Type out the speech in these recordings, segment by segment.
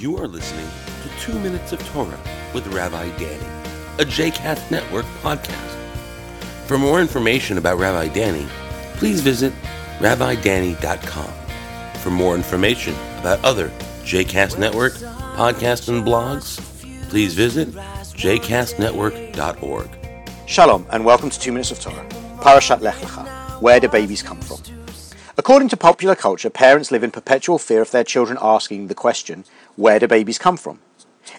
You are listening to Two Minutes of Torah with Rabbi Danny, a JCast Network podcast. For more information about Rabbi Danny, please visit rabbidanny.com. For more information about other JCast Network podcasts and blogs, please visit jcastnetwork.org. Shalom, and welcome to Two Minutes of Torah, Parashat Lech Lecha. Where do babies come from? According to popular culture, parents live in perpetual fear of their children asking the question, Where do babies come from?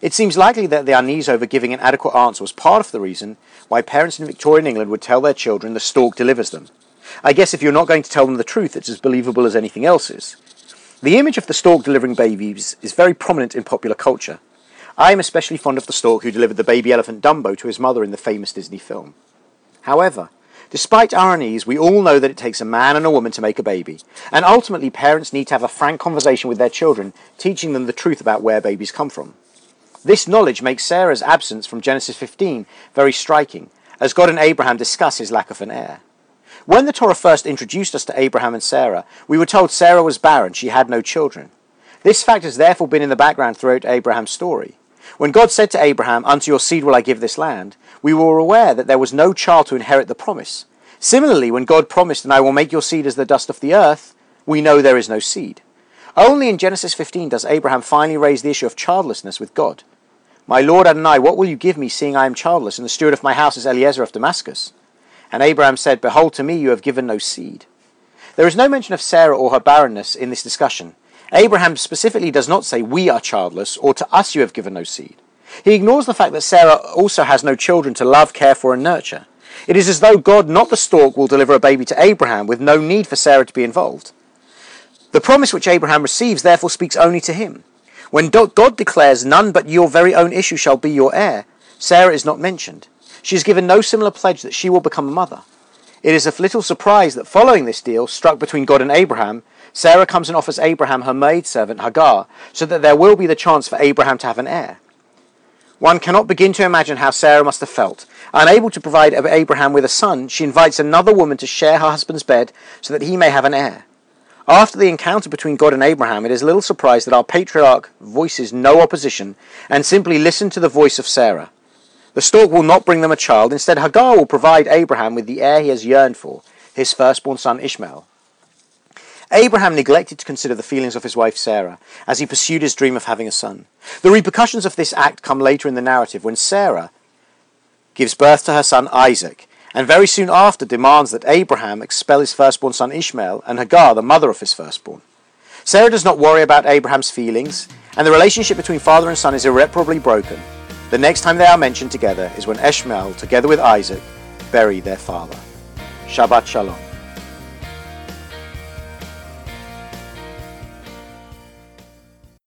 It seems likely that the unease over giving an adequate answer was part of the reason why parents in Victorian England would tell their children the stork delivers them. I guess if you're not going to tell them the truth, it's as believable as anything else is. The image of the stork delivering babies is very prominent in popular culture. I am especially fond of the stork who delivered the baby elephant Dumbo to his mother in the famous Disney film. However, Despite our we all know that it takes a man and a woman to make a baby, and ultimately parents need to have a frank conversation with their children, teaching them the truth about where babies come from. This knowledge makes Sarah's absence from Genesis 15 very striking, as God and Abraham discuss his lack of an heir. When the Torah first introduced us to Abraham and Sarah, we were told Sarah was barren, she had no children. This fact has therefore been in the background throughout Abraham's story. When God said to Abraham, Unto your seed will I give this land, we were aware that there was no child to inherit the promise. Similarly, when God promised, And I will make your seed as the dust of the earth, we know there is no seed. Only in Genesis 15 does Abraham finally raise the issue of childlessness with God. My Lord Adonai, what will you give me, seeing I am childless, and the steward of my house is Eliezer of Damascus? And Abraham said, Behold, to me you have given no seed. There is no mention of Sarah or her barrenness in this discussion. Abraham specifically does not say, We are childless, or to us you have given no seed. He ignores the fact that Sarah also has no children to love, care for, and nurture. It is as though God, not the stork, will deliver a baby to Abraham with no need for Sarah to be involved. The promise which Abraham receives therefore speaks only to him. When God declares, None but your very own issue shall be your heir, Sarah is not mentioned. She is given no similar pledge that she will become a mother. It is of little surprise that following this deal struck between God and Abraham, Sarah comes and offers Abraham her maidservant Hagar, so that there will be the chance for Abraham to have an heir. One cannot begin to imagine how Sarah must have felt. Unable to provide Abraham with a son, she invites another woman to share her husband's bed so that he may have an heir. After the encounter between God and Abraham, it is little surprise that our patriarch voices no opposition and simply listens to the voice of Sarah. The stork will not bring them a child, instead, Hagar will provide Abraham with the heir he has yearned for, his firstborn son Ishmael. Abraham neglected to consider the feelings of his wife Sarah as he pursued his dream of having a son. The repercussions of this act come later in the narrative when Sarah gives birth to her son Isaac, and very soon after demands that Abraham expel his firstborn son Ishmael and Hagar, the mother of his firstborn. Sarah does not worry about Abraham's feelings, and the relationship between father and son is irreparably broken. The next time they are mentioned together is when Ishmael, together with Isaac, bury their father. Shabbat Shalom.